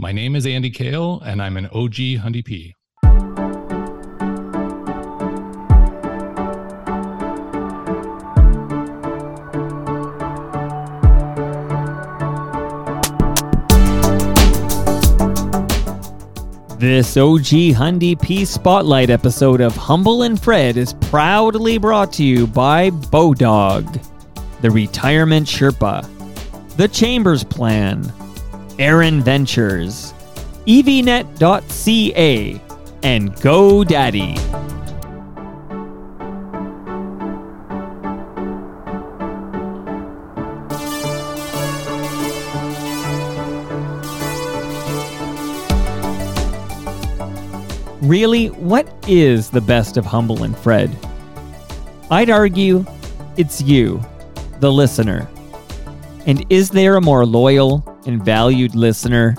My name is Andy Kale, and I'm an OG Hundy P. This OG Hundy P Spotlight episode of Humble and Fred is proudly brought to you by Bodog, the Retirement Sherpa, the Chambers Plan, Aaron Ventures, evnet.ca, and GoDaddy. Really, what is the best of Humble and Fred? I'd argue it's you, the listener. And is there a more loyal and valued listener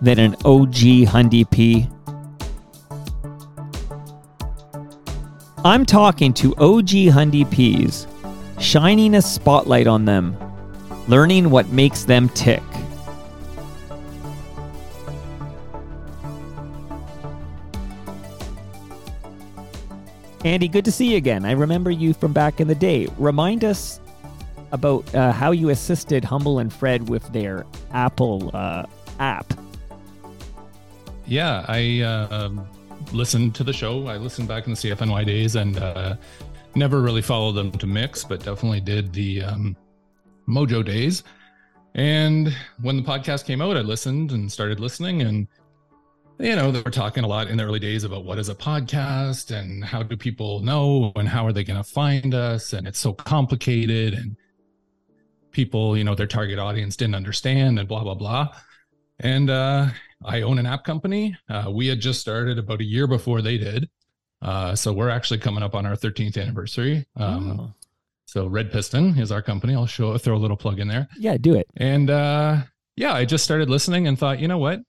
than an OG Hundy P? I'm talking to OG Hundy Ps, shining a spotlight on them, learning what makes them tick. Andy, good to see you again. I remember you from back in the day. Remind us about uh, how you assisted Humble and Fred with their Apple uh, app. Yeah, I uh, listened to the show. I listened back in the CFNY days and uh, never really followed them to mix, but definitely did the um, Mojo days. And when the podcast came out, I listened and started listening and you know, they were talking a lot in the early days about what is a podcast and how do people know and how are they going to find us? And it's so complicated and people, you know, their target audience didn't understand and blah, blah, blah. And uh, I own an app company. Uh, we had just started about a year before they did. Uh, so we're actually coming up on our 13th anniversary. Um, oh. So Red Piston is our company. I'll show, throw a little plug in there. Yeah, do it. And uh, yeah, I just started listening and thought, you know what?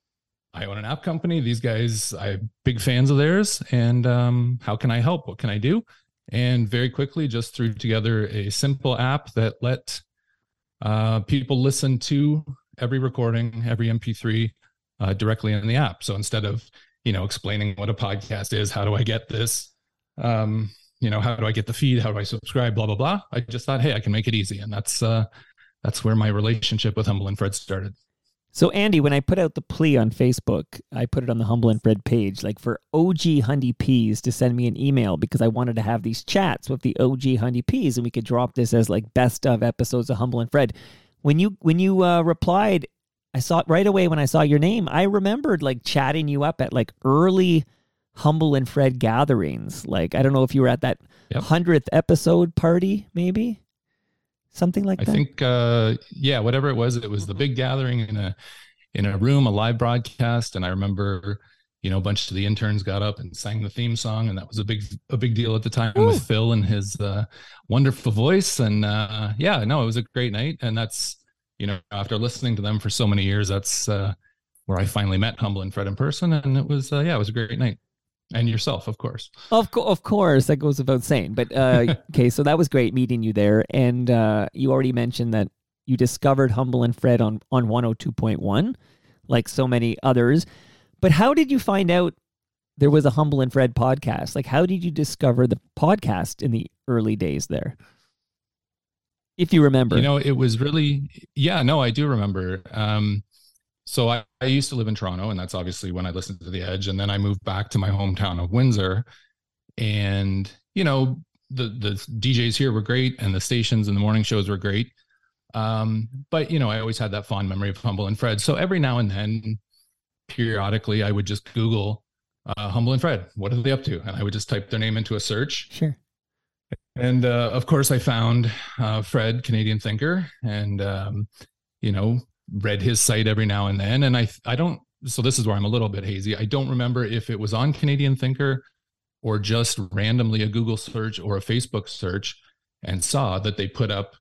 I own an app company. These guys, I'm big fans of theirs. And um, how can I help? What can I do? And very quickly, just threw together a simple app that let uh, people listen to every recording, every MP3 uh, directly in the app. So instead of you know explaining what a podcast is, how do I get this? Um, you know, how do I get the feed? How do I subscribe? Blah blah blah. I just thought, hey, I can make it easy, and that's uh, that's where my relationship with Humble and Fred started. So Andy, when I put out the plea on Facebook, I put it on the Humble and Fred page, like for OG Hundy Ps to send me an email because I wanted to have these chats with the OG Hundy Ps, and we could drop this as like best of episodes of Humble and Fred. When you when you uh, replied, I saw it right away when I saw your name. I remembered like chatting you up at like early Humble and Fred gatherings. Like I don't know if you were at that hundredth yep. episode party, maybe something like I that. I think, uh, yeah, whatever it was, it was the big gathering in a in a room, a live broadcast, and I remember, you know, a bunch of the interns got up and sang the theme song, and that was a big a big deal at the time Ooh. with Phil and his uh, wonderful voice, and uh, yeah, no, it was a great night, and that's you know, after listening to them for so many years, that's uh, where I finally met Humble and Fred in person, and it was uh, yeah, it was a great night and yourself, of course. Of, co- of course, that goes without saying. But uh, okay, so that was great meeting you there, and uh, you already mentioned that you discovered Humble and Fred on on 102.1 like so many others. But how did you find out there was a Humble and Fred podcast? Like, how did you discover the podcast in the early days there? If you remember, you know, it was really yeah. No, I do remember. Um, so I, I, used to live in Toronto, and that's obviously when I listened to The Edge. And then I moved back to my hometown of Windsor. And, you know, the the DJs here were great and the stations and the morning shows were great. Um, but you know, I always had that fond memory of Humble and Fred. So every now and then, periodically, I would just Google uh, Humble and Fred. What are they up to? And I would just type their name into a search. Sure. And uh, of course, I found uh, Fred, Canadian thinker, and um, you know, read his site every now and then. And I I don't so this is where I'm a little bit hazy. I don't remember if it was on Canadian Thinker or just randomly a Google search or a Facebook search and saw that they put up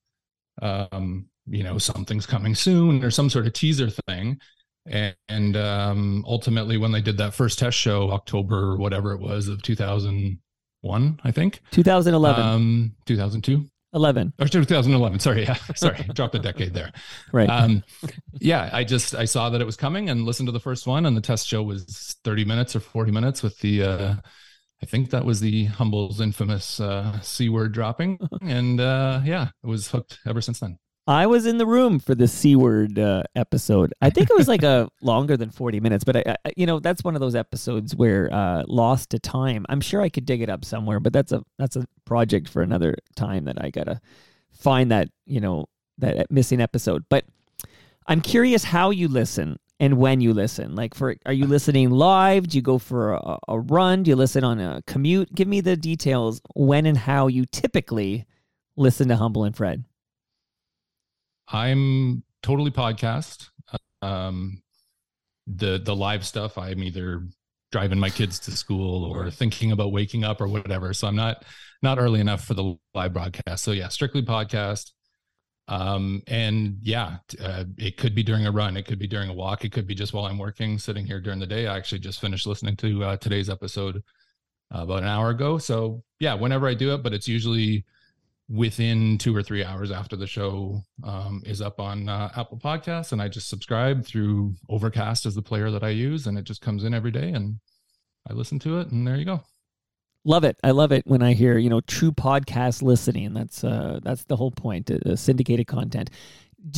um, you know, something's coming soon or some sort of teaser thing. And, and um, ultimately, when they did that first test show, October or whatever it was of 2001, I think 2011, um, 2002. 11. Or 2011. Sorry. Yeah. Sorry. dropped a decade there. Right. Um, yeah. I just, I saw that it was coming and listened to the first one and the test show was 30 minutes or 40 minutes with the, uh, I think that was the Humble's infamous uh, C word dropping. And uh, yeah, it was hooked ever since then. I was in the room for the C word uh, episode. I think it was like a longer than 40 minutes, but I, I, you know, that's one of those episodes where uh, lost to time. I'm sure I could dig it up somewhere, but that's a that's a project for another time that I got to find that, you know, that missing episode. But I'm curious how you listen and when you listen. Like for are you listening live? Do you go for a, a run? Do you listen on a commute? Give me the details when and how you typically listen to Humble and Fred. I'm totally podcast. Um, the the live stuff, I'm either driving my kids to school or thinking about waking up or whatever. So I'm not not early enough for the live broadcast. So yeah, strictly podcast. Um, and yeah, uh, it could be during a run, it could be during a walk, it could be just while I'm working, sitting here during the day. I actually just finished listening to uh, today's episode uh, about an hour ago. So yeah, whenever I do it, but it's usually within two or three hours after the show um, is up on uh, Apple Podcasts, and I just subscribe through Overcast as the player that I use, and it just comes in every day, and I listen to it, and there you go. Love it. I love it when I hear you know true podcast listening. That's uh, that's the whole point. Uh, syndicated content.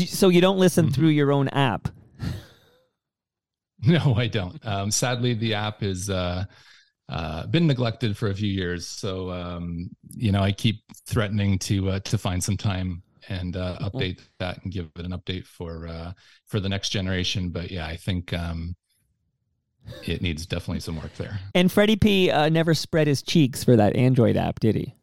So you don't listen mm-hmm. through your own app. No, I don't. Um, sadly, the app is uh, uh, been neglected for a few years. So um, you know, I keep threatening to uh, to find some time and uh, mm-hmm. update that and give it an update for uh, for the next generation. But yeah, I think um, it needs definitely some work there. And Freddie P uh, never spread his cheeks for that Android app, did he?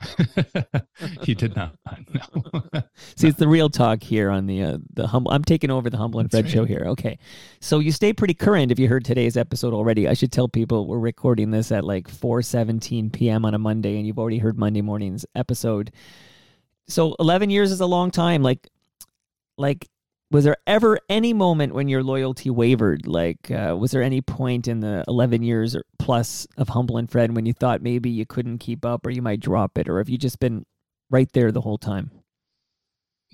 he did not. No. See, it's the real talk here on the uh, the humble. I'm taking over the humble and Fred right. show here. Okay, so you stay pretty current. If you heard today's episode already, I should tell people we're recording this at like 4:17 p.m. on a Monday, and you've already heard Monday morning's episode. So 11 years is a long time. Like, like was there ever any moment when your loyalty wavered? Like, uh, was there any point in the 11 years or plus of Humble and Fred when you thought maybe you couldn't keep up or you might drop it? Or have you just been right there the whole time?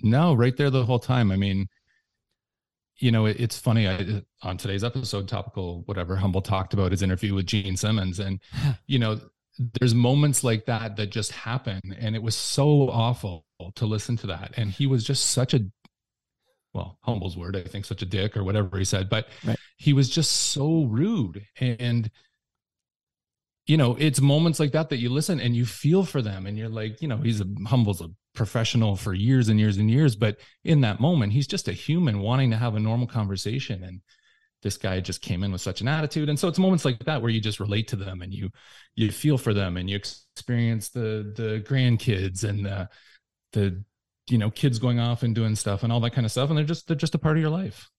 No, right there the whole time. I mean, you know, it, it's funny. I, on today's episode, topical, whatever, Humble talked about his interview with Gene Simmons. And, you know, there's moments like that that just happen. And it was so awful to listen to that. And he was just such a well, humble's word, I think, such a dick or whatever he said, but right. he was just so rude. And, you know, it's moments like that that you listen and you feel for them and you're like, you know, he's a humble's a professional for years and years and years, but in that moment, he's just a human wanting to have a normal conversation. And this guy just came in with such an attitude. And so it's moments like that where you just relate to them and you, you feel for them and you experience the, the grandkids and the, the you know kids going off and doing stuff and all that kind of stuff and they're just they're just a part of your life.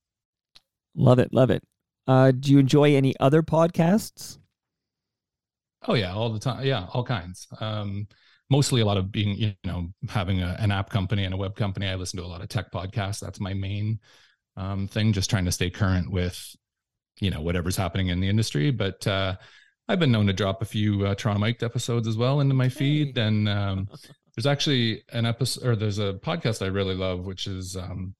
Love it love it. Uh do you enjoy any other podcasts? Oh yeah all the time yeah all kinds. Um mostly a lot of being you know having a, an app company and a web company. I listen to a lot of tech podcasts. That's my main um, thing just trying to stay current with you know whatever's happening in the industry. But uh I've been known to drop a few uh, Toronto Mic'd episodes as well into my feed, hey. and um, there's actually an episode or there's a podcast I really love, which is um,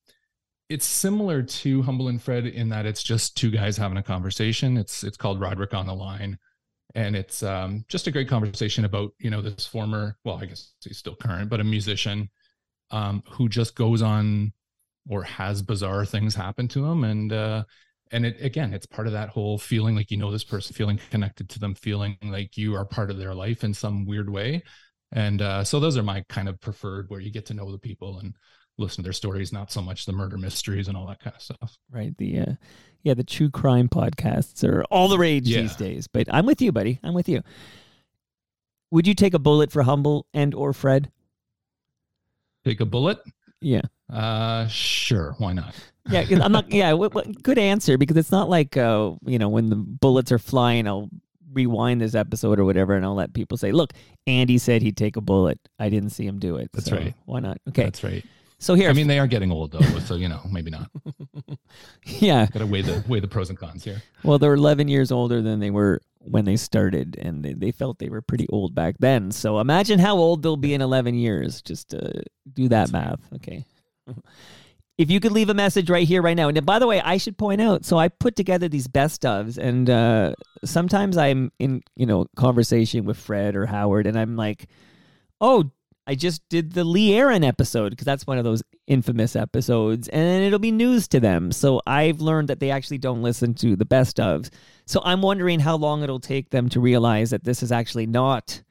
it's similar to Humble and Fred in that it's just two guys having a conversation. It's it's called Roderick on the Line, and it's um, just a great conversation about you know this former, well, I guess he's still current, but a musician um, who just goes on or has bizarre things happen to him, and uh, and it again, it's part of that whole feeling like you know this person, feeling connected to them, feeling like you are part of their life in some weird way and uh, so those are my kind of preferred where you get to know the people and listen to their stories not so much the murder mysteries and all that kind of stuff. Right the uh, yeah the true crime podcasts are all the rage yeah. these days but i'm with you buddy. I'm with you. Would you take a bullet for humble and or fred? Take a bullet? Yeah. Uh sure why not? Yeah i'm not yeah w- w- good answer because it's not like uh you know when the bullets are flying i'll rewind this episode or whatever, and I'll let people say, "Look, Andy said he'd take a bullet. I didn't see him do it. That's so right. Why not? Okay, that's right. So here, I mean, they are getting old though, so you know, maybe not. yeah, got to weigh the weigh the pros and cons here. Well, they're 11 years older than they were when they started, and they, they felt they were pretty old back then. So imagine how old they'll be in 11 years. Just uh, do that math. Okay. if you could leave a message right here, right now. And by the way, I should point out. So I put together these best ofs, and uh, sometimes I'm in you know conversation with Fred or Howard, and I'm like, "Oh, I just did the Lee Aaron episode because that's one of those infamous episodes, and it'll be news to them. So I've learned that they actually don't listen to the best ofs. So I'm wondering how long it'll take them to realize that this is actually not."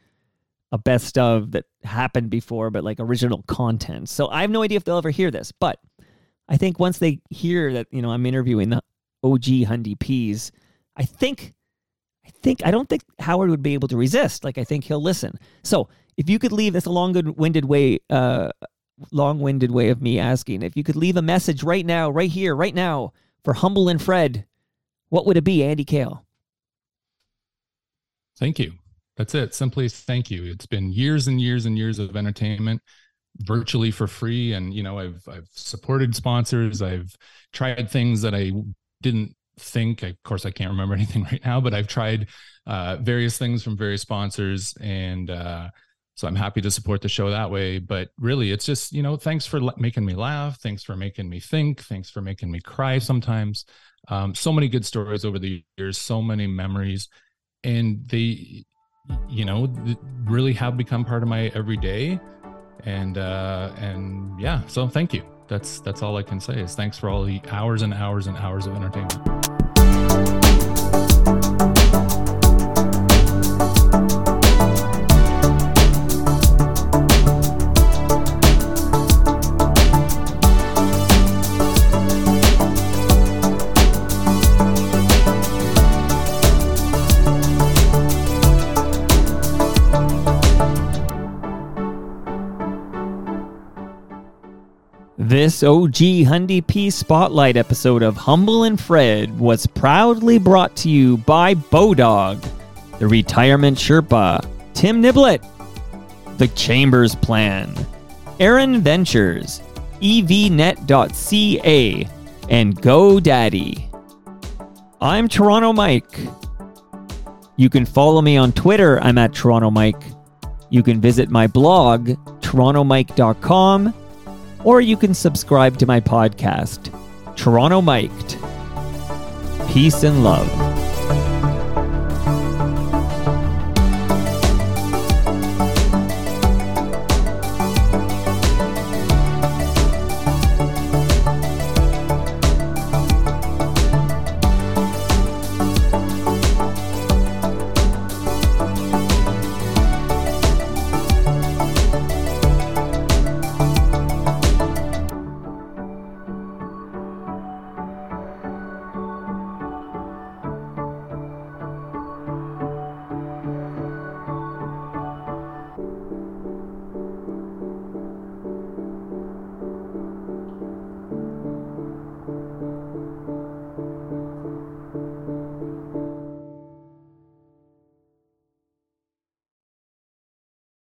a best of that happened before, but like original content. So I have no idea if they'll ever hear this, but I think once they hear that, you know, I'm interviewing the OG Hundy Ps, I think, I think, I don't think Howard would be able to resist. Like, I think he'll listen. So if you could leave, that's a long-winded way, uh, long-winded way of me asking. If you could leave a message right now, right here, right now, for Humble and Fred, what would it be, Andy Kale? Thank you. That's it. Simply thank you. It's been years and years and years of entertainment virtually for free. And you know i've i've supported sponsors. I've tried things that i didn't think. Of course i can't remember anything right now but i've tried uh, various things from various sponsors. And uh, so i'm happy to support the show that way. But really it's just you know thanks for making me laugh. Thanks for making me think. Thanks for making me cry sometimes. Um, so many good stories over the years so many memories. And they you know really have become part of my everyday and uh, and yeah, so thank you. That's that's all I can say is thanks for all the hours and hours and hours of entertainment. This OG Hundy P Spotlight episode of Humble and Fred was proudly brought to you by Bodog, the Retirement Sherpa, Tim Niblett, The Chambers Plan, Aaron Ventures, EVNet.ca, and GoDaddy. I'm Toronto Mike. You can follow me on Twitter. I'm at Toronto Mike. You can visit my blog, torontomike.com or you can subscribe to my podcast, Toronto Mic'd. Peace and love.